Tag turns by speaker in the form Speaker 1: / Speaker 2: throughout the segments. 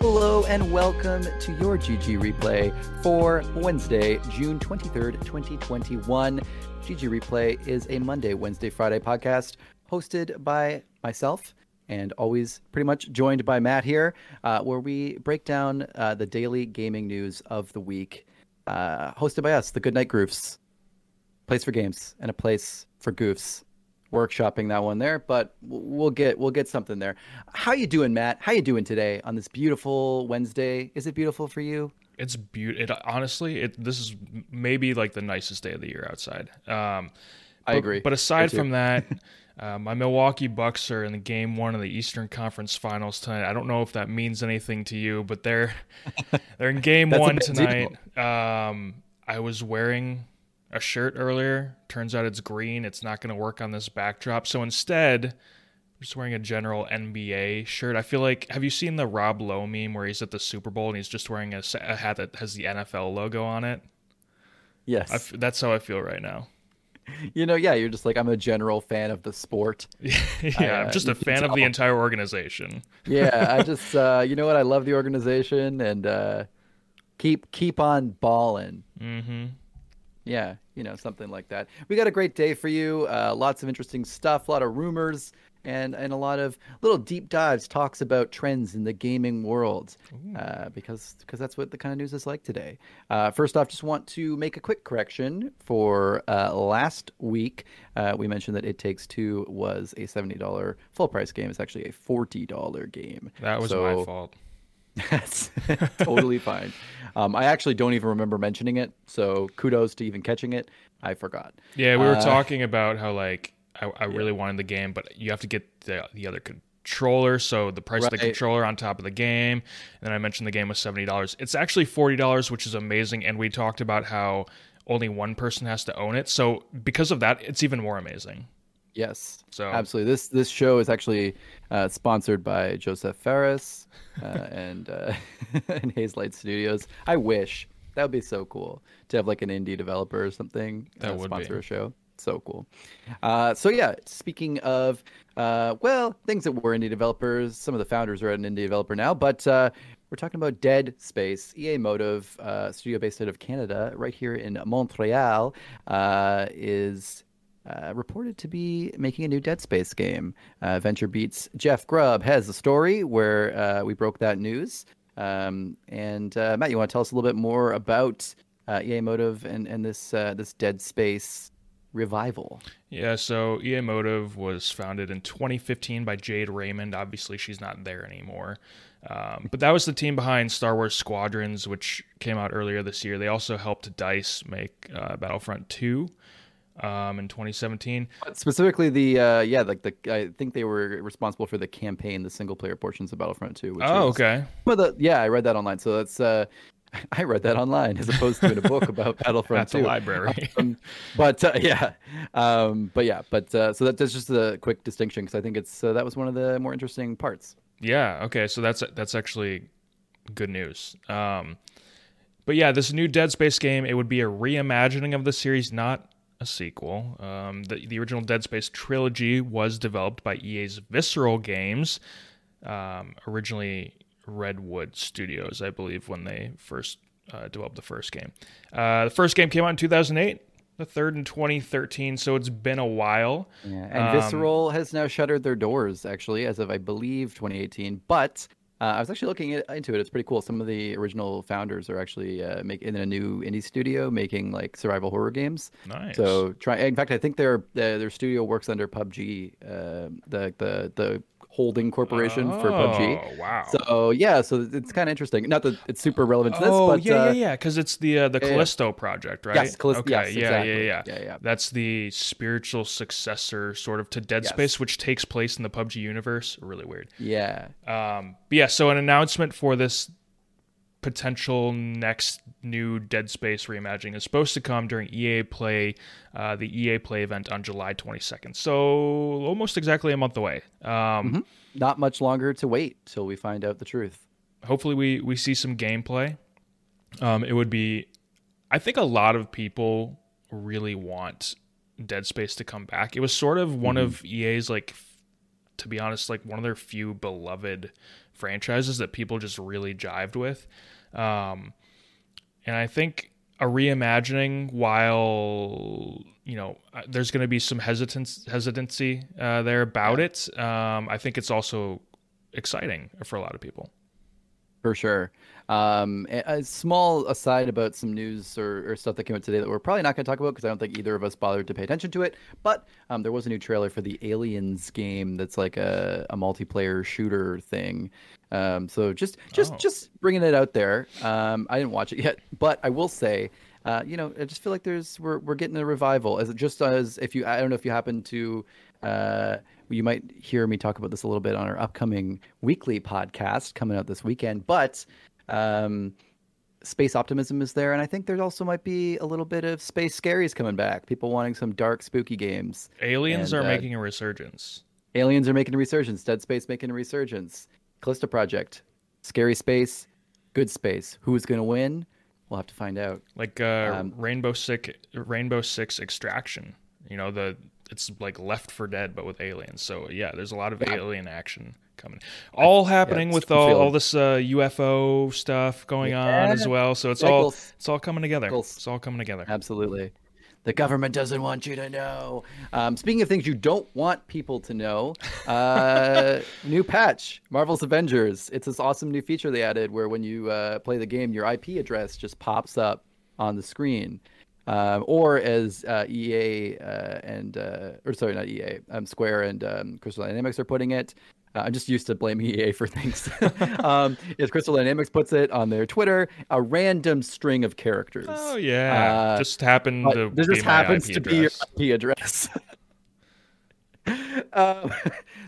Speaker 1: Hello and welcome to your GG replay for Wednesday, June 23rd, 2021. GG Replay is a Monday, Wednesday, Friday podcast hosted by myself and always pretty much joined by Matt here, uh, where we break down uh, the daily gaming news of the week. Uh, hosted by us, the Goodnight Grooves, place for games and a place for goofs. Workshopping that one there, but we'll get we'll get something there. How you doing, Matt? How you doing today on this beautiful Wednesday? Is it beautiful for you?
Speaker 2: It's beautiful. It honestly, it this is maybe like the nicest day of the year outside. Um,
Speaker 1: I
Speaker 2: but,
Speaker 1: agree.
Speaker 2: But aside from that, uh, my Milwaukee Bucks are in the game one of the Eastern Conference Finals tonight. I don't know if that means anything to you, but they're they're in game one tonight. Um, I was wearing a shirt earlier. Turns out it's green. It's not going to work on this backdrop. So instead, I'm just wearing a general NBA shirt. I feel like have you seen the Rob Lowe meme where he's at the Super Bowl and he's just wearing a, a hat that has the NFL logo on it?
Speaker 1: Yes.
Speaker 2: I f- that's how I feel right now.
Speaker 1: you know, yeah, you're just like I'm a general fan of the sport.
Speaker 2: yeah,
Speaker 1: uh,
Speaker 2: I'm just
Speaker 1: you
Speaker 2: a fan of the entire organization.
Speaker 1: Yeah, I just uh, you know what? I love the organization and uh, keep keep on balling.
Speaker 2: Mm-hmm.
Speaker 1: Yeah, you know, something like that. We got a great day for you. Uh, lots of interesting stuff, a lot of rumors, and and a lot of little deep dives, talks about trends in the gaming world, uh, because because that's what the kind of news is like today. Uh, first off, just want to make a quick correction for uh, last week. Uh, we mentioned that It Takes Two was a seventy dollar full price game. It's actually a forty dollar game.
Speaker 2: That was
Speaker 1: So-
Speaker 2: my fault.
Speaker 1: That's totally fine. Um, I actually don't even remember mentioning it, so kudos to even catching it. I forgot.
Speaker 2: Yeah, we were
Speaker 1: Uh,
Speaker 2: talking about how like I, I really wanted the game, but you have to get the the other controller, so the price of the controller on top of the game. And then I mentioned the game was seventy dollars. It's actually forty dollars, which is amazing. And we talked about how only one person has to own it, so because of that, it's even more amazing.
Speaker 1: Yes,
Speaker 2: So-
Speaker 1: absolutely. This this show is actually uh, sponsored by Josef Fares uh, and uh, and Hazelight Studios. I wish that would be so cool to have like an indie developer or something
Speaker 2: That
Speaker 1: uh,
Speaker 2: would
Speaker 1: sponsor
Speaker 2: be.
Speaker 1: a show. So cool. Uh, so yeah, speaking of uh, well things that were indie developers, some of the founders are an indie developer now, but. Uh, we're talking about Dead Space, EA Motive, uh, studio based out of Canada, right here in Montreal, uh, is uh, reported to be making a new Dead Space game. Uh, VentureBeat's Jeff Grubb has a story where uh, we broke that news. Um, and uh, Matt, you want to tell us a little bit more about uh, EA Motive and, and this uh, this Dead Space revival?
Speaker 2: Yeah, so EA Motive was founded in 2015 by Jade Raymond. Obviously, she's not there anymore. Um, but that was the team behind Star Wars Squadrons, which came out earlier this year. They also helped DICE make Battlefront 2 um, in 2017.
Speaker 1: Specifically, the uh, yeah, like the I think they were responsible for the campaign, the single player portions of Battlefront 2. Which
Speaker 2: Oh,
Speaker 1: is-
Speaker 2: okay.
Speaker 1: But the, yeah, I read that online. So that's uh, I read that online as opposed to in a book about Battlefront
Speaker 2: That's a
Speaker 1: 2.
Speaker 2: library.
Speaker 1: Um, but uh, yeah, um, but yeah, but uh, so that, that's just a quick distinction because I think it's uh, that was one of the more interesting parts.
Speaker 2: Yeah. Okay. So that's that's actually good news. Um, but yeah, this new Dead Space game it would be a reimagining of the series, not a sequel. Um, the the original Dead Space trilogy was developed by EA's Visceral Games, um, originally Redwood Studios, I believe, when they first uh, developed the first game. Uh, the first game came out in 2008. The third in 2013, so it's been a while.
Speaker 1: Yeah, and Visceral has now shuttered their doors actually as of I believe 2018. But uh, I was actually looking at, into it. It's pretty cool. Some of the original founders are actually uh, make in a new indie studio making like survival horror games.
Speaker 2: Nice.
Speaker 1: So try. In fact, I think their their, their studio works under PUBG, uh, the the the holding corporation for PUBG.
Speaker 2: Oh, wow.
Speaker 1: So yeah, so it's kind of interesting. Not that it's super relevant to this,
Speaker 2: Oh
Speaker 1: but
Speaker 2: yeah,
Speaker 1: uh,
Speaker 2: yeah, yeah. Because it's the uh, the
Speaker 1: yeah, yeah.
Speaker 2: Callisto project, right?
Speaker 1: Yes, Callisto-
Speaker 2: Okay,
Speaker 1: yes,
Speaker 2: yeah,
Speaker 1: exactly.
Speaker 2: yeah, yeah,
Speaker 1: Yeah, yeah.
Speaker 2: That's the spiritual successor, sort of, to Dead
Speaker 1: Yes.
Speaker 2: Space, which takes place in the PUBG universe. Really weird.
Speaker 1: yeah,
Speaker 2: Um, but yeah, so an announcement for this potential next new Dead Space reimagining is supposed to come during EA Play, uh, the EA Play event on July 22nd. So almost exactly a month away. Um,
Speaker 1: not much longer to wait till we find out the truth.
Speaker 2: hopefully we we see some gameplay. Um, it would be, I think a lot of people really want Dead Space to come back. It was sort of one
Speaker 1: Mhm.
Speaker 2: of EA's like to be honest like one of their few beloved franchises that people just really jived with. Um and I think a reimagining while you know uh, there's going to be some hesitance hesitancy uh, there about it um, i think it's also exciting for a lot of people
Speaker 1: For sure. Um, a, small aside about some news or, or stuff that came out today that we're probably not going to talk about because I don't think either of us bothered to pay attention to it. But um, there was a new trailer for the Aliens game that's like a, a multiplayer shooter thing. Um, so just just
Speaker 2: Oh.
Speaker 1: just bringing it out there. Um, I didn't watch it yet, but I will say. Uh, you know, I just feel like there's we're we're getting a revival. As just as if you, I don't know if you happen to, uh, you might hear me talk about this a little bit on our upcoming weekly podcast coming out this weekend. But um, space optimism is there, and I think there also might be a little bit of space scaries coming back. People wanting some dark, spooky games.
Speaker 2: aliens
Speaker 1: And,
Speaker 2: are
Speaker 1: uh,
Speaker 2: making a resurgence
Speaker 1: Aliens are making a resurgence. Dead Space making a resurgence. Callisto Project, scary space, good space. Who's going to win? We'll have to find out.
Speaker 2: like uh,
Speaker 1: Um,
Speaker 2: rainbow six rainbow six extraction you know the it's like left for dead but with aliens so yeah there's a lot of
Speaker 1: Yeah.
Speaker 2: alien action coming all happening with all, all this uh, ufo stuff going on as well so it's all it's all coming together
Speaker 1: Pickles.
Speaker 2: it's all coming together
Speaker 1: Absolutely. The government doesn't want you to know. Um, speaking of things you don't want people to know, uh, new patch, Marvel's Avengers. It's this awesome new feature they added where when you uh, play the game, your IP address just pops up on the screen. Um, or as uh, EA uh, and, uh, or sorry, not EA, um, Square and um, Crystal Dynamics are putting it. I'm just used to blaming EA for things. um, as Crystal Dynamics puts it on their Twitter, a random string of characters.
Speaker 2: oh yeah
Speaker 1: Uh,
Speaker 2: just happened to
Speaker 1: this just happens to be your. IP address. um,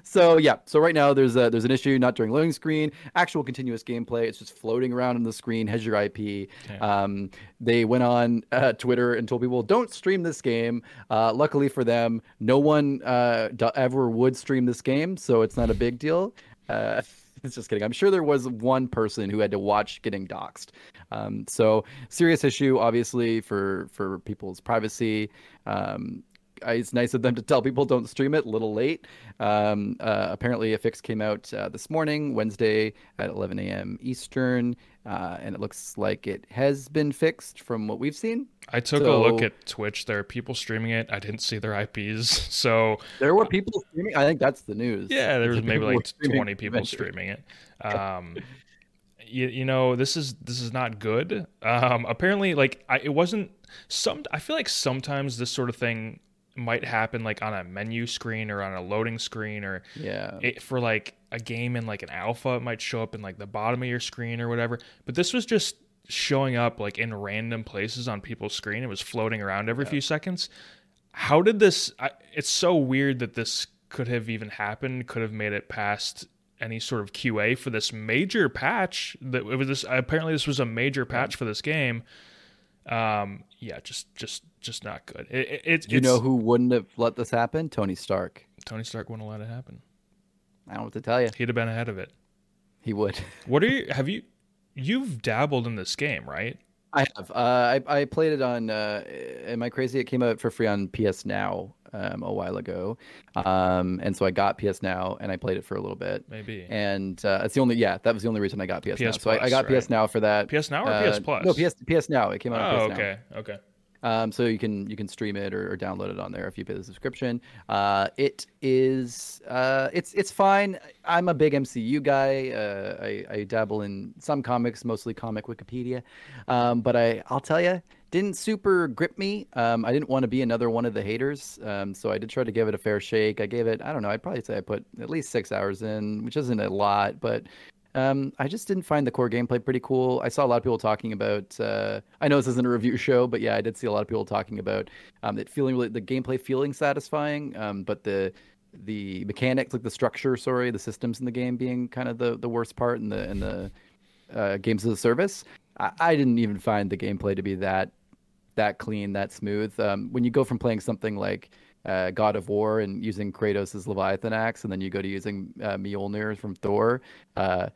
Speaker 1: so yeah, so right now there's a, there's an issue not during loading screen. Actual continuous gameplay, it's just floating around on the screen. Has your IP. Um, they went on uh, Twitter and told people don't stream this game. Uh, luckily for them, no one uh, ever would stream this game, so it's not a big deal. Uh, it's just kidding. I'm sure there was one person who had to watch getting doxxed. Um, so serious issue, obviously, for for people's privacy. Um, I- it's nice of them to tell people don't stream it. A little late. Um, uh, apparently, a fix came out uh, this morning, Wednesday at 11 a.m. Eastern, uh, and it looks like it has been fixed from what we've seen.
Speaker 2: I took a look at Twitch. There are people streaming it. I didn't see their IPs. So
Speaker 1: There were people streaming. I think that's the news.
Speaker 2: yeah, there was maybe like twenty people
Speaker 1: Avengers.
Speaker 2: streaming it. Um, you, you know this is this is not good. Um, apparently, like I, it wasn't. Some I feel like sometimes this sort of thing might happen like on a menu screen or on a loading screen or
Speaker 1: Yeah.
Speaker 2: it, for like a game in like an alpha it might show up in like the bottom of your screen or whatever. But this was just showing up like in random places on people's screen. It was floating around every few seconds. How did this I, it's so weird that this could have even happened could have made it past any sort of qa for this major patch that it was this apparently this was a major patch for this game um yeah just just just not good it, it, it's
Speaker 1: you know who wouldn't have let this happen? Tony Stark.
Speaker 2: tony stark wouldn't let it happen
Speaker 1: I don't know what to tell you.
Speaker 2: he'd have been ahead of it
Speaker 1: He would.
Speaker 2: What are you? Have you? You've dabbled in this game, right?
Speaker 1: I have. Uh, I I played it on. Uh, am I crazy? It came out for free on PS Now um, a while ago, um, and so I got PS Now and I played it for a little bit.
Speaker 2: Maybe.
Speaker 1: And uh, it's the only. Yeah, that was the only reason I got PS, Now.
Speaker 2: PS
Speaker 1: So I, I got
Speaker 2: right?
Speaker 1: PS Now for that.
Speaker 2: PS Now or
Speaker 1: Uh,
Speaker 2: PS Plus?
Speaker 1: No, PS PS Now. It came out. on
Speaker 2: Oh,
Speaker 1: PS Now.
Speaker 2: okay, okay.
Speaker 1: Um, so you can you can stream it or, or download it on there if you pay the subscription. Uh, it is uh, it's it's fine. I'm a big MCU guy. Uh, I, I dabble in some comics, mostly comic Wikipedia, um, but I I'll tell you, didn't super grip me. Um, I didn't want to be another one of the haters, um, so I did try to give it a fair shake. I gave it I don't know. I'd probably say I put at least six hours in, which isn't a lot, but um, I just didn't find the core gameplay pretty cool. I saw a lot of people talking about. Uh, I know this isn't a review show, but yeah, I did see a lot of people talking about um, it feeling really the gameplay feeling satisfying, um, but the the mechanics, like the structure, sorry, the systems in the game being kind of the the worst part, and the and the uh, games as a service. I, I didn't even find the gameplay to be that that clean, that smooth. Um, when you go from playing something like uh, God of War and using Kratos' Leviathan axe, and then you go to using uh, Mjolnir from Thor, uh,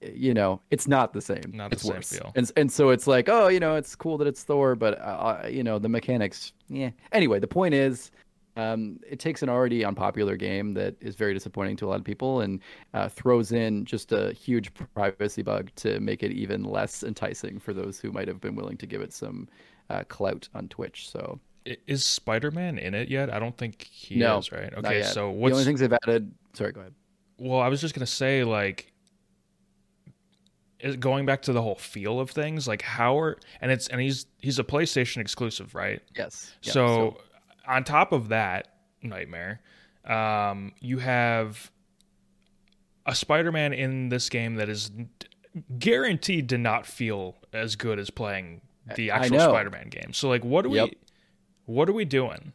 Speaker 1: you know, it's not the same.
Speaker 2: Not the
Speaker 1: it's
Speaker 2: same
Speaker 1: worse.
Speaker 2: feel.
Speaker 1: And and so it's like, oh, you know, it's cool that it's Thor, but uh, you know, the mechanics, yeah. Anyway, the point is, um, it takes an already unpopular game that is very disappointing to a lot of people and uh, throws in just a huge privacy bug to make it even less enticing for those who might have been willing to give it some uh, clout on Twitch. So
Speaker 2: Is Spider Man in it yet? I don't think he
Speaker 1: No,
Speaker 2: is, right? Okay, so
Speaker 1: the only things they've added? Sorry, go ahead.
Speaker 2: well, I was just gonna say like going back to the whole feel of things, like how are and it's and he's he's a PlayStation exclusive, right?
Speaker 1: Yes. Yeah,
Speaker 2: so, on top of that nightmare, um, you have a Spider-Man in this game that is guaranteed to not feel as good as playing the actual. Spider-Man game. So like, what are
Speaker 1: Yep.
Speaker 2: we, what are we doing?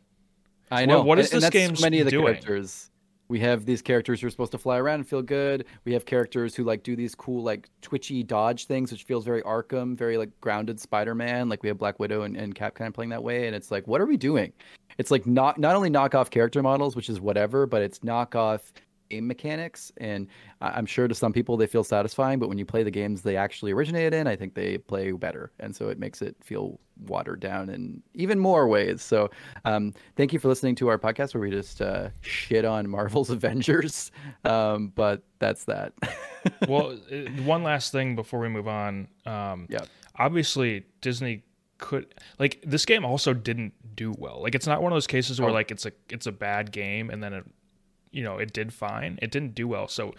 Speaker 1: I
Speaker 2: What-
Speaker 1: know.
Speaker 2: what is
Speaker 1: and, and
Speaker 2: this
Speaker 1: that's
Speaker 2: game's
Speaker 1: many of the
Speaker 2: doing?
Speaker 1: characters. We have these characters who are supposed to fly around and feel good. We have characters who like do these cool like twitchy dodge things, which feels very Arkham, very like grounded Spider-Man. Like we have Black Widow and, and Cap kind of playing that way, and it's like, what are we doing? It's like not not only knock off character models, which is whatever, but it's knock off game mechanics. And I'm sure to some people they feel satisfying, but when you play the games they actually originated in, I think they play better, and so it makes it feel watered down in even more ways. So um, thank you for listening to our podcast where we just uh, shit on Marvel's Avengers. Um, but that's that.
Speaker 2: well, uh, one last thing before we move on. Um,
Speaker 1: Yeah.
Speaker 2: Obviously, Disney could like this game also didn't do well. Like it's not one of those cases where
Speaker 1: Oh.
Speaker 2: like it's a it's a bad game and then it you know it did fine. It didn't do well. So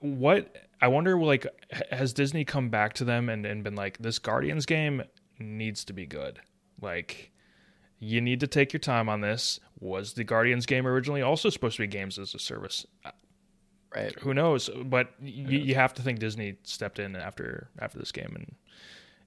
Speaker 2: what I wonder like has Disney come back to them and, and been like this Guardians game needs to be good. Like you need to take your time on this. Was the Guardians game originally also supposed to be games as a service?
Speaker 1: Uh, right.
Speaker 2: who knows but you, you have to think disney stepped in after after this game and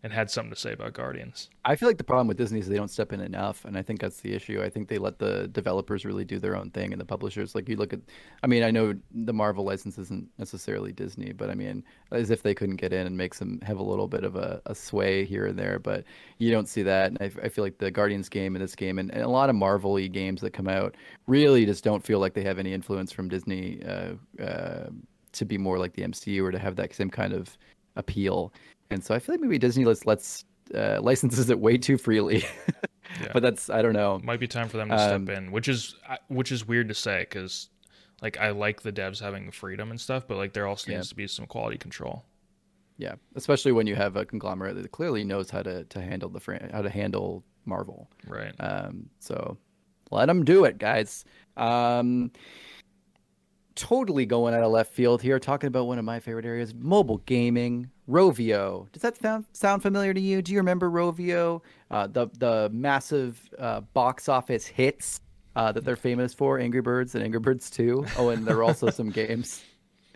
Speaker 2: and had something to say about guardians
Speaker 1: I feel like the problem with Disney is they don't step in enough, and I think that's the issue. I think they let the developers really do their own thing, and the publishers, like you look at, I mean, I know the Marvel license isn't necessarily Disney, but I mean, as if they couldn't get in and make some have a little bit of a, a sway here and there, but you don't see that. And I, I feel like the Guardians game and this game, and, and a lot of Marvel-y games that come out, really just don't feel like they have any influence from Disney uh, uh, to be more like the MCU or to have that same kind of appeal. And so I feel like maybe Disney lets lets uh, licenses it way too freely.
Speaker 2: Yeah.
Speaker 1: But that's I don't know.
Speaker 2: might be time for them to
Speaker 1: Um,
Speaker 2: step in which is which is weird to say because like i like the devs having freedom and stuff but like there also
Speaker 1: Yeah.
Speaker 2: needs to be some quality control
Speaker 1: Yeah, especially when you have a conglomerate that clearly knows how to to handle the fran- how to handle Marvel.
Speaker 2: right
Speaker 1: Um, so let them do it, guys. Um, totally going out of left field here, talking about one of my favorite areas, mobile gaming. Rovio. Does that sound sound familiar to you? Do you remember Rovio? Uh, the the massive uh, box office hits uh, that they're famous for, Angry Birds and Angry Birds 2. Oh, and there were also some games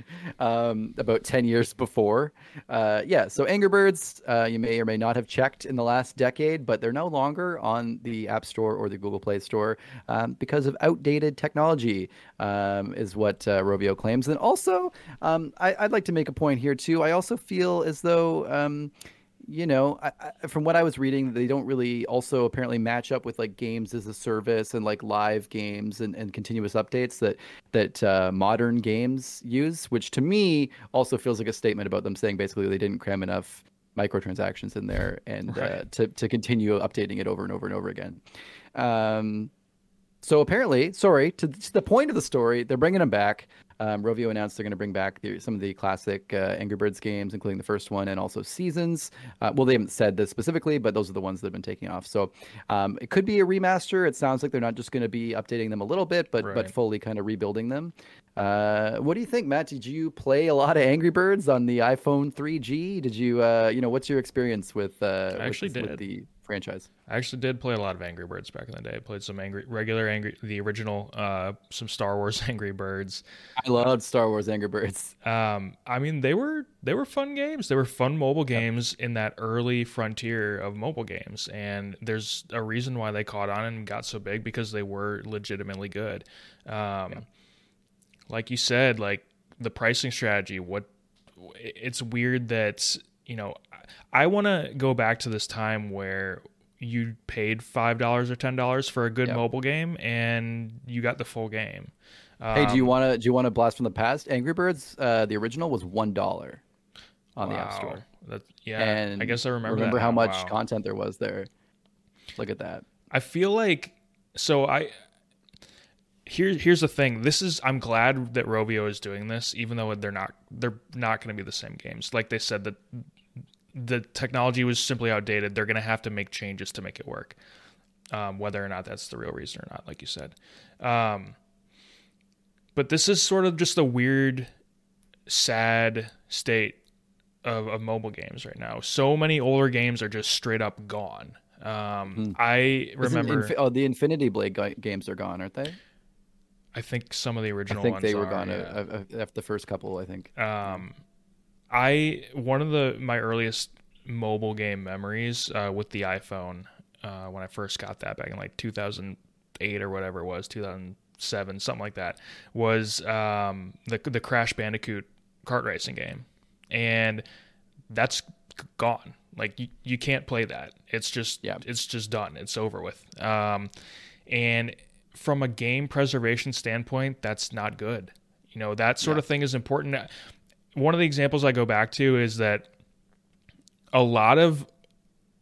Speaker 1: um, about 10 years before. Uh, yeah, so Angry Birds, uh, you may or may not have checked in the last decade, but they're no longer on the App Store or the Google Play Store um, because of outdated technology, um, is what uh, Rovio claims. And also, um, I, I'd like to make a point here, too. I also feel as though. You know, I, I, from what I was reading, they don't really also apparently match up with like games as a service and like live games and, and continuous updates that that uh, modern games use, which to me also feels like a statement about them saying basically they didn't cram enough microtransactions in there and uh, to to continue updating it over and over and over again. Um, so apparently, sorry, to, to the point of the story, they're bringing them back. Um, Rovio announced they're going to bring back the, some of the classic uh, Angry Birds games, including the first one and also seasons. Uh, well, they haven't said this specifically, but those are the ones that have been taking off. So um, it could be a remaster. It sounds like they're not just going to be updating them a little bit, but but fully kind of rebuilding them. Uh, what do you think, Matt? Did you play a lot of Angry Birds on the iPhone 3G? Did you, uh, you know, what's your experience with, uh, with
Speaker 2: actually
Speaker 1: this- with
Speaker 2: did.
Speaker 1: the franchise?
Speaker 2: i actually did play a lot of angry birds back in the day I played some angry regular angry the original uh some star wars angry birds
Speaker 1: I loved Star Wars Angry Birds.
Speaker 2: Um, I mean, they were they were fun games. They were fun mobile games in that early frontier of mobile games, and there's a reason why they caught on and got so big because they were legitimately good. Um, like you said, like the pricing strategy. What it's weird that you know, I want to go back to this time where you paid five dollars or ten dollars for a good
Speaker 1: Yep.
Speaker 2: mobile game, and you got the full game.
Speaker 1: hey, do you
Speaker 2: Um,
Speaker 1: want to do you want to blast from the past? Angry Birds, uh, the original was one dollar on the App. Store.
Speaker 2: That, yeah,
Speaker 1: And
Speaker 2: I guess I remember.
Speaker 1: Remember
Speaker 2: that
Speaker 1: how much
Speaker 2: Wow.
Speaker 1: content there was there? Look at that.
Speaker 2: I feel like so I here here's the thing. This is I'm glad that Rovio is doing this, even though they're not they're not going to be the same games. Like they said that the technology was simply outdated. They're going to have to make changes to make it work. Um, whether or not that's the real reason or not, like you said. Um, but this is sort of just a weird, sad state of, of mobile games right now. So many older games are just straight up gone. Um, I remember.
Speaker 1: Infi- oh, the Infinity Blade ga- games are gone, aren't they?
Speaker 2: I think some of the original. Ones.
Speaker 1: I think they were
Speaker 2: are,
Speaker 1: gone
Speaker 2: yeah.
Speaker 1: uh, uh, after the first couple. I think.
Speaker 2: Um, I one of the my earliest mobile game memories uh, with the iPhone uh, when I first got that back in like 2008 or whatever it was, 2007, something like that, was um, the the Crash Bandicoot kart racing game, and that's gone. Like you, you can't play that. It's just
Speaker 1: Yeah.
Speaker 2: it's just done. It's over with. Um, and from a game preservation standpoint, that's not good. You know that sort of thing is important. One of the examples I go back to is that a lot of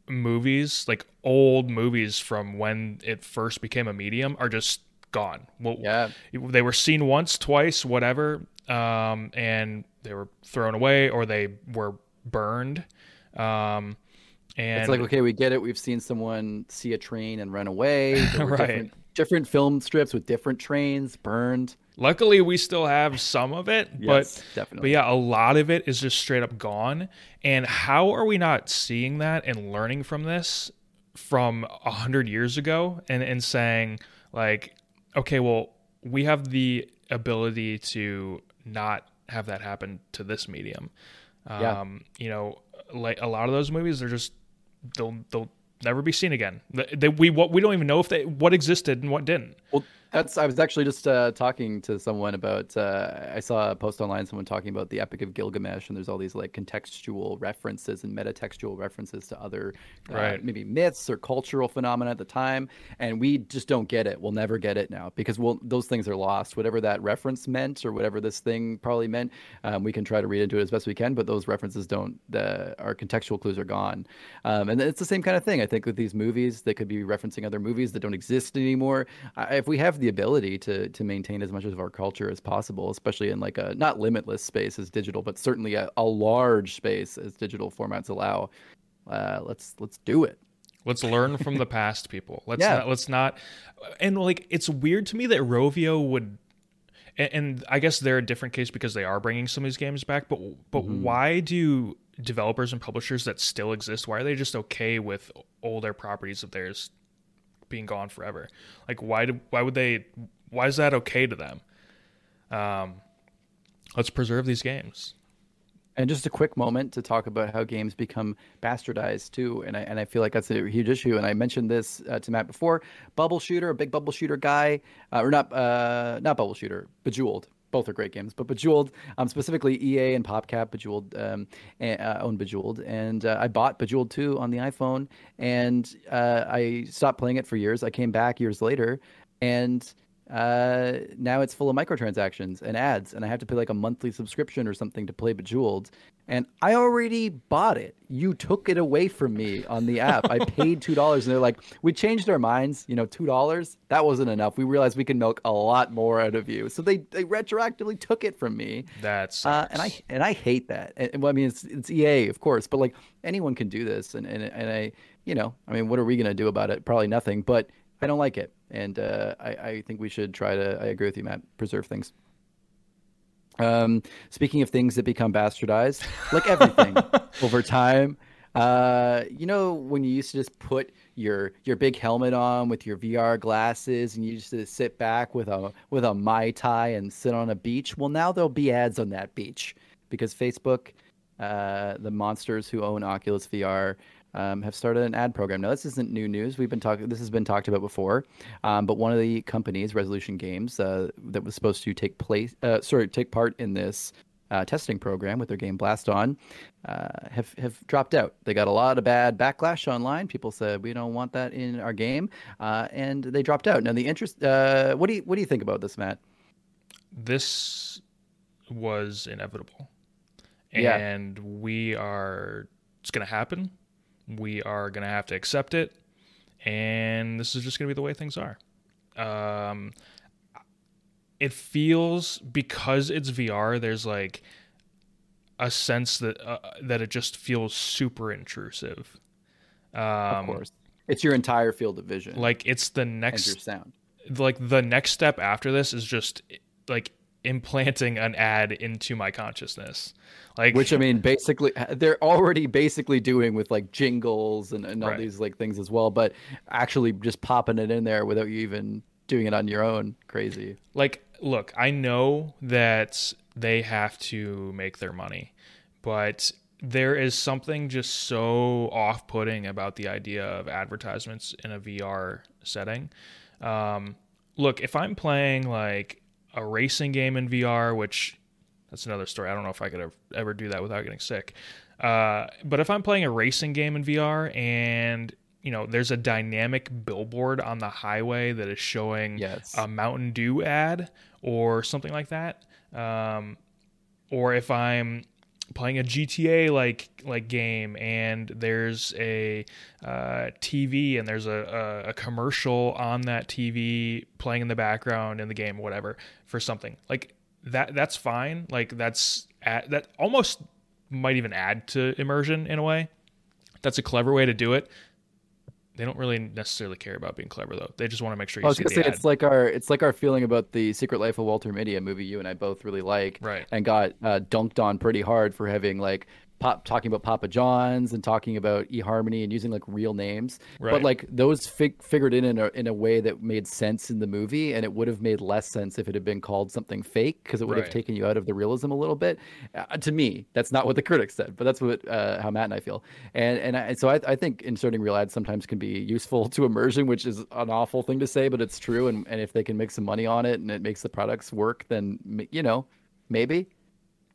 Speaker 2: movies, like old movies from when it first became a medium, are just gone. Well,
Speaker 1: Yeah.
Speaker 2: they were seen once, twice, whatever, um, and they were thrown away or they were burned. Um, and
Speaker 1: It's like okay, we get it. We've seen someone see a train and run away.
Speaker 2: Right.
Speaker 1: Different, different film strips with different trains burned.
Speaker 2: luckily, we still have some of it,
Speaker 1: Yes,
Speaker 2: but but yeah, a lot of it is just straight up gone. And how are we not seeing that and learning from this from a hundred years ago and and saying like, okay, well, we have the ability to not have that happen to this medium.
Speaker 1: Yeah.
Speaker 2: Um, you know, like a lot of those movies, they're just they'll they'll never be seen again. They, they, we what we don't even know if they what existed and what didn't.
Speaker 1: Well, that's. I was actually just uh, talking to someone about. Uh, I saw a post online, someone talking about the Epic of Gilgamesh, and there's all these like contextual references and metatextual references to other, uh,
Speaker 2: Right.
Speaker 1: maybe myths or cultural phenomena at the time, and we just don't get it. We'll never get it now because we'll, those things are lost. Whatever that reference meant, or whatever this thing probably meant, um, we can try to read into it as best we can, but those references don't. The our contextual clues are gone, um, and it's the same kind of thing. I think with these movies, they could be referencing other movies that don't exist anymore. I, if we have the ability to to maintain as much of our culture as possible, especially in like a not limitless space as digital, but certainly a, a large space as digital formats allow, uh, let's let's do it.
Speaker 2: Let's learn from the past, people. Let's
Speaker 1: Yeah.
Speaker 2: not, let's not. And like, it's weird to me that Rovio would. And, and I guess they're a different case because they are bringing some of these games back. But but
Speaker 1: Mm-hmm.
Speaker 2: why do developers and publishers that still exist? Why are they just okay with older properties of theirs being gone forever? Like why do why would they? Why is that okay to them? Um, let's preserve these games.
Speaker 1: And just a quick moment to talk about how games become bastardized too, and I and I feel like that's a huge issue. And I mentioned this uh, to Matt before. Bubble shooter, a big bubble shooter guy, uh, or not, uh, not bubble shooter, Bejeweled. Both are great games, but Bejeweled, um, specifically EA and PopCap, Bejeweled, um, and, uh, own Bejeweled, and uh, I bought Bejeweled 2 on the iPhone, and uh, I stopped playing it for years. I came back years later, and uh, now it's full of microtransactions and ads, and I have to pay like a monthly subscription or something to play Bejeweled. And I already bought it. You took it away from me on the app. I paid two dollars, and they're like, "We changed our minds. You know, two dollars that wasn't enough. We realized we can milk a lot more out of you." So they they retroactively took it from me.
Speaker 2: That's
Speaker 1: Uh, and I and I hate that. And, well, I mean, it's it's EA, of course, but like anyone can do this, and and and I, you know, I mean, what are we gonna do about it? Probably nothing. But I don't like it, and uh, I I think we should try to. I agree with you, Matt. Preserve things. Um, speaking of things that become bastardized, like everything over time. Uh, you know when you used to just put your your big helmet on with your VR glasses and you used to sit back with a with a mai tai and sit on a beach. Well, now there'll be ads on that beach because Facebook, uh, the monsters who own Oculus VR, um, have started an ad program. Now, this isn't new news. We've been talking. This has been talked about before. Um, but one of the companies, Resolution Games, uh, that was supposed to take place, uh, sorry, take part in this uh, testing program with their game Blaston uh, have have dropped out. They got a lot of bad backlash online. People said we don't want that in our game, uh, and they dropped out. Now the interest. Uh, what do you what do you think about this, Matt?
Speaker 2: This was inevitable,
Speaker 1: Yeah.
Speaker 2: and we are. It's going to happen. We are going to have to accept it, and this is just going to be the way things are. Um, it feels because it's VR. There's like a sense that uh, that it just feels super intrusive. Um,
Speaker 1: Of course, it's your entire field of vision,
Speaker 2: like it's the next
Speaker 1: your sound.
Speaker 2: like the next step after this is just like implanting an ad into my consciousness like
Speaker 1: Which I mean, basically, they're already basically doing with like jingles and, and all
Speaker 2: Right.
Speaker 1: these like things as well. But actually, just popping it in there without you even doing it on your own, crazy.
Speaker 2: like look i know that they have to make their money but there is something just so off-putting about the idea of advertisements in a vr setting um, look if i'm playing like a racing game in vr which that's another story i don't know if i could ever, do that without getting sick uh, but if i'm playing a racing game in vr and you know there's a dynamic billboard on the highway that is showing
Speaker 1: Yes.
Speaker 2: a Mountain Dew ad or something like that. Um, or if I'm playing a GTA like like game and there's a uh, TV and there's a, a, a commercial on that TV playing in the background in the game, whatever, for something like that. That's fine. Like that's add, that almost might even add to immersion in a way. That's a clever way to do it. They don't really necessarily care about being clever though. They just want to make sure You
Speaker 1: I
Speaker 2: was
Speaker 1: gonna say
Speaker 2: ad.
Speaker 1: it's like our it's like our feeling about the Secret Life of Walter Mitty, a movie you and I both really like,
Speaker 2: Right.
Speaker 1: And got uh, dunked on pretty hard for having like pop talking about Papa John's and talking about eHarmony and using like real names. But like those fig- figured in in a, in a way that made sense in the movie, and it would have made less sense if it had been called something fake because it would have taken you out of the realism a little bit. Uh, to me, that's not what the critics said, but that's what uh, how Matt and I feel. And and, I, and so I, I think inserting real ads sometimes can be useful to immersion, which is an awful thing to say, but it's true. And and if they can make some money on it and it makes the products work, then you know, maybe.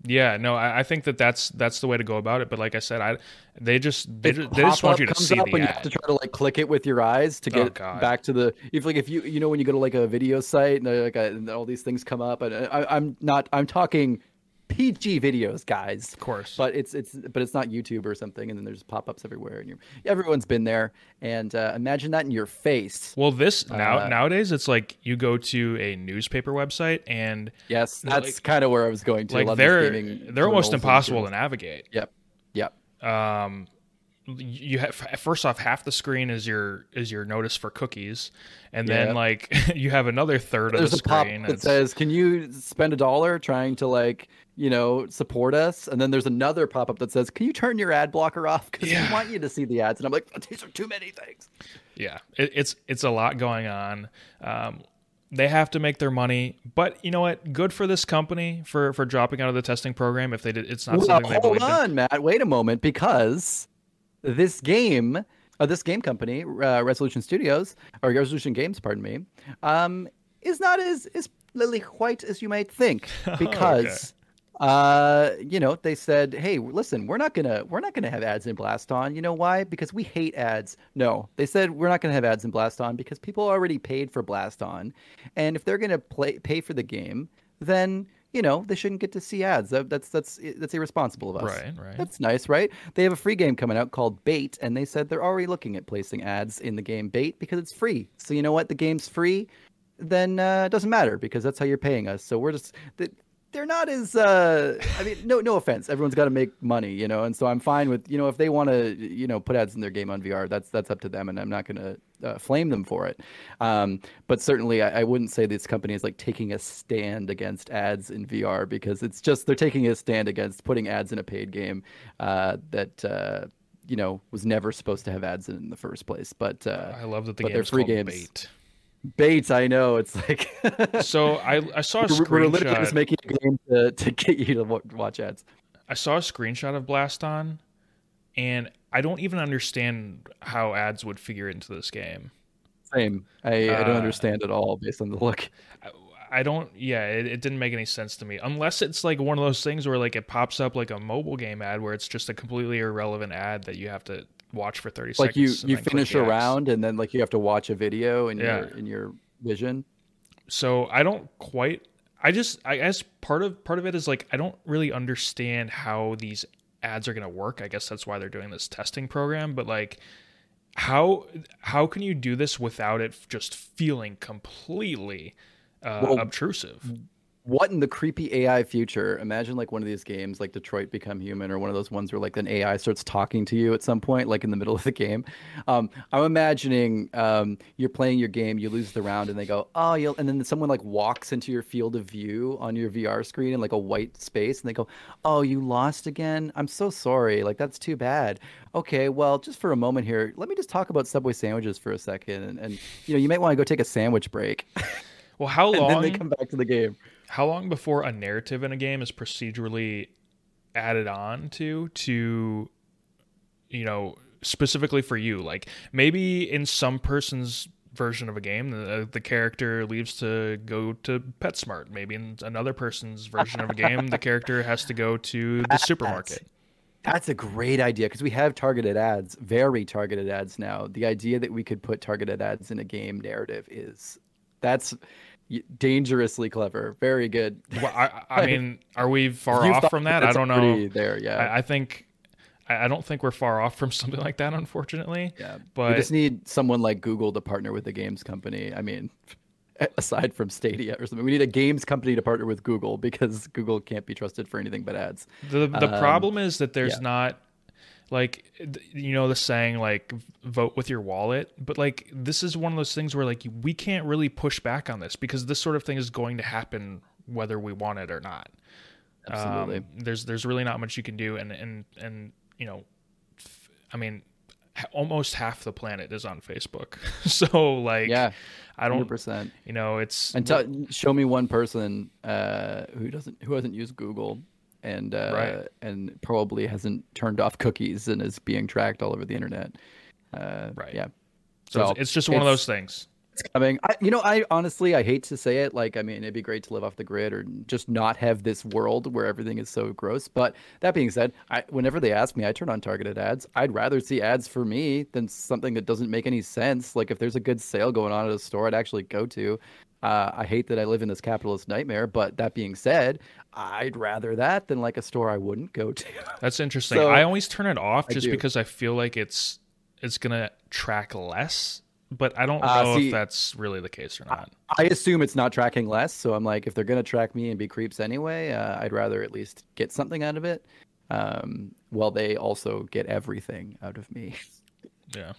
Speaker 2: Yeah, no, I, I think that that's that's the way to go about it. But like I said, I they just they, just, they just want you to
Speaker 1: comes
Speaker 2: see
Speaker 1: up
Speaker 2: the
Speaker 1: and you have
Speaker 2: ad.
Speaker 1: to try to like click it with your eyes to
Speaker 2: Oh,
Speaker 1: get
Speaker 2: God.
Speaker 1: back to the if like if you you know when you go to like a video site and like a, and all these things come up and uh, I, I'm not I'm talking PG videos guys.
Speaker 2: Of course,
Speaker 1: but it's it's but it's not YouTube or something and then there's pop-ups everywhere and you everyone's been there. And uh, imagine that in your face.
Speaker 2: Well, this now
Speaker 1: uh,
Speaker 2: nowadays it's like you go to a newspaper website and
Speaker 1: yes that's
Speaker 2: like-
Speaker 1: kind of where I was going to.
Speaker 2: Like they're they're almost impossible to navigate.
Speaker 1: yep yep.
Speaker 2: Um, you have first off half the screen is your is your notice for cookies, and then
Speaker 1: Yep.
Speaker 2: like you have another third
Speaker 1: there's
Speaker 2: of
Speaker 1: a
Speaker 2: the
Speaker 1: pop
Speaker 2: screen.
Speaker 1: that says, "Can you spend a dollar trying to like, you know, support us?" And then there's another pop-up that says, "Can you turn your ad blocker off because
Speaker 2: Yeah.
Speaker 1: we want you to see the ads?" And I'm like, "These are too many things."
Speaker 2: yeah it, it's it's a lot going on um, they have to make their money but you know what good for this company for for dropping out of the testing program if they did it's not
Speaker 1: Well,
Speaker 2: something they
Speaker 1: hold
Speaker 2: believe in
Speaker 1: on, Matt. Wait a moment, because this game, uh, this game company, uh, Resolution Studios or Resolution Games, pardon me, um, is not as is lily white as you might think because. Uh, you know, they said, "Hey, listen, we're not gonna we're not gonna have ads in Blaston. You know why? Because we hate ads." No, they said we're not gonna have ads in Blaston because people already paid for Blaston, and if they're gonna play pay for the game, then you know they shouldn't get to see ads. That, that's that's that's irresponsible of us.
Speaker 2: Right, right.
Speaker 1: That's nice, right? They have a free game coming out called Bait, and they said they're already looking at placing ads in the game Bait because it's free. So you know what? The game's free, then uh, it doesn't matter because that's how you're paying us. So we're just th- they're not as uh, I mean, no no offense. Everyone's got to make money, you know, and so I'm fine with you know if they want to you know put ads in their game on VR, that's that's up to them, and I'm not gonna uh, flame them for it. Um, but certainly, I, I wouldn't say this company is like taking a stand against ads in VR because it's just they're taking a stand against putting ads in a paid game uh, that. Uh, you know, was never supposed to have ads in, in the first place, but uh,
Speaker 2: i love that the
Speaker 1: but they're free games.
Speaker 2: bait
Speaker 1: Bates, I know it's like
Speaker 2: so i i saw a
Speaker 1: we're, we're literally just
Speaker 2: screenshot
Speaker 1: making a game to, to get you to watch ads.
Speaker 2: i saw a screenshot of blaston and i don't even understand how ads would figure into this game
Speaker 1: Same. I, I don't
Speaker 2: Uh,
Speaker 1: understand at all based on the look.
Speaker 2: I don't. Yeah, it, it didn't make any sense to me unless it's like one of those things where like it pops up like a mobile game ad where it's just a completely irrelevant ad that you have to watch for 30
Speaker 1: like you
Speaker 2: seconds. and
Speaker 1: you
Speaker 2: click
Speaker 1: finish a round and then like you have to watch a video in
Speaker 2: Yeah.
Speaker 1: your in your vision.
Speaker 2: so I don't quite. I just I guess part of part of it is like I don't really understand how these ads are going to work. I guess that's why they're doing this testing program. But like, how how can you do this without it just feeling completely uh,
Speaker 1: Well,
Speaker 2: obtrusive?
Speaker 1: What in the creepy AI future? Imagine like one of these games like Detroit Become Human or one of those ones where like an AI starts talking to you at some point, like in the middle of the game. Um, I'm imagining um, you're playing your game, you lose the round, and they go, "Oh," you'll, and then someone like walks into your field of view on your VR screen in like a white space, and they go, "Oh, you lost again. I'm so sorry. Like that's too bad." Okay, well, just for a moment here, let me just talk about Subway sandwiches for a second, and, and you know, you might want to go take a sandwich break,
Speaker 2: Well, how
Speaker 1: and
Speaker 2: long?
Speaker 1: then they come back to the game.
Speaker 2: How long before a narrative in a game is procedurally added on to to you know specifically for you? Like maybe in some person's version of a game the, the character leaves to go to PetSmart. Maybe in another person's version of a game the character has to go to the supermarket.
Speaker 1: That's a great idea because we have targeted ads, very targeted ads now. The idea that we could put targeted ads in a game narrative is that's dangerously clever. Very good.
Speaker 2: well, I, I mean are we far off from that i don't know
Speaker 1: There, yeah.
Speaker 2: I, I think I I don't think we're far off from something like that, unfortunately.
Speaker 1: yeah.
Speaker 2: but we
Speaker 1: just need someone like Google to partner with the games company. I mean, aside from Stadia or something, we need a games company to partner with Google because Google can't be trusted for anything but ads.
Speaker 2: The the
Speaker 1: Um,
Speaker 2: problem is that there's
Speaker 1: yeah.
Speaker 2: not like you know the saying like vote with your wallet, but like this is one of those things where like we can't really push back on this because this sort of thing is going to happen whether we want it or not.
Speaker 1: Absolutely.
Speaker 2: Um, there's there's really not much you can do, and and and you know, i mean, almost half the planet is on Facebook, so like
Speaker 1: yeah,
Speaker 2: I don't
Speaker 1: percent.
Speaker 2: you know it's
Speaker 1: And tell, show me one person uh, who doesn't who hasn't used Google and uh,
Speaker 2: Right.
Speaker 1: and probably hasn't turned off cookies and is being tracked all over the internet. Uh,
Speaker 2: Right.
Speaker 1: Yeah.
Speaker 2: so, it's, it's just one of those things.
Speaker 1: It's coming. I, you know, I honestly I hate to say it. Like, I mean, it'd be great to live off the grid or just not have this world where everything is so gross. But that being said, I, whenever they ask me, I turn on targeted ads. I'd rather see ads for me than something that doesn't make any sense. Like, if there's a good sale going on at a store, I'd actually go to. Uh, I hate that I live in this capitalist nightmare, but that being said, I'd rather that than like a store I wouldn't go to.
Speaker 2: That's interesting.
Speaker 1: So-
Speaker 2: I always turn it off just
Speaker 1: do.
Speaker 2: because I feel like it's it's gonna track less, but I don't
Speaker 1: Uh,
Speaker 2: know
Speaker 1: see-
Speaker 2: if that's really the case or not.
Speaker 1: I assume it's not tracking less, so I'm like, if they're gonna track me and be creeps anyway, uh, I'd rather at least get something out of it. Um, while they also get everything out of me.
Speaker 2: Yeah.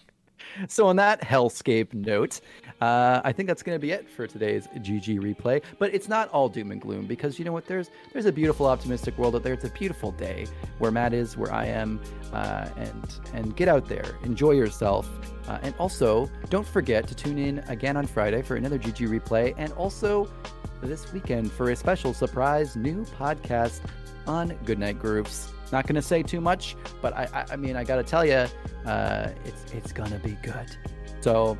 Speaker 1: So on that hellscape note, uh, I think that's going to be it for today's GG replay. But it's not all doom and gloom because you know what? There's there's a beautiful, optimistic world out there. It's a beautiful day where Matt is, where I am, uh, and and get out there, enjoy yourself, uh, and also don't forget to tune in again on Friday for another GG replay, and also this weekend for a special surprise new podcast on Goodnight Groups. Not going to say too much, but I, I, I mean, I got to tell you, uh, it's it's gonna be good. So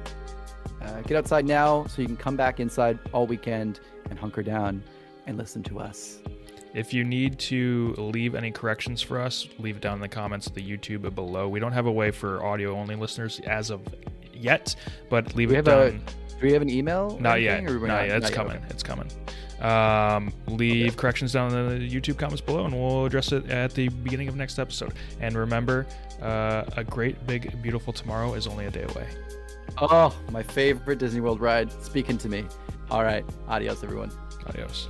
Speaker 1: uh, get outside now, so you can come back inside all weekend and hunker down and listen to us.
Speaker 2: If you need to leave any corrections for us, leave it down in the comments of the YouTube below. We don't have a way for audio only listeners as of yet, but leave
Speaker 1: We
Speaker 2: it
Speaker 1: have a-
Speaker 2: down.
Speaker 1: Do we have an email?
Speaker 2: Not yet.
Speaker 1: anything, we're
Speaker 2: Not yet. It's
Speaker 1: not
Speaker 2: coming.
Speaker 1: Okay.
Speaker 2: It's coming. Um, leave corrections down in the YouTube comments below, and we'll address it at the beginning of next episode. And remember, uh, a great, big, beautiful tomorrow is only a day away.
Speaker 1: Oh, my favorite Disney World ride. Speaking to me. All right. Adios, everyone.
Speaker 2: Adios.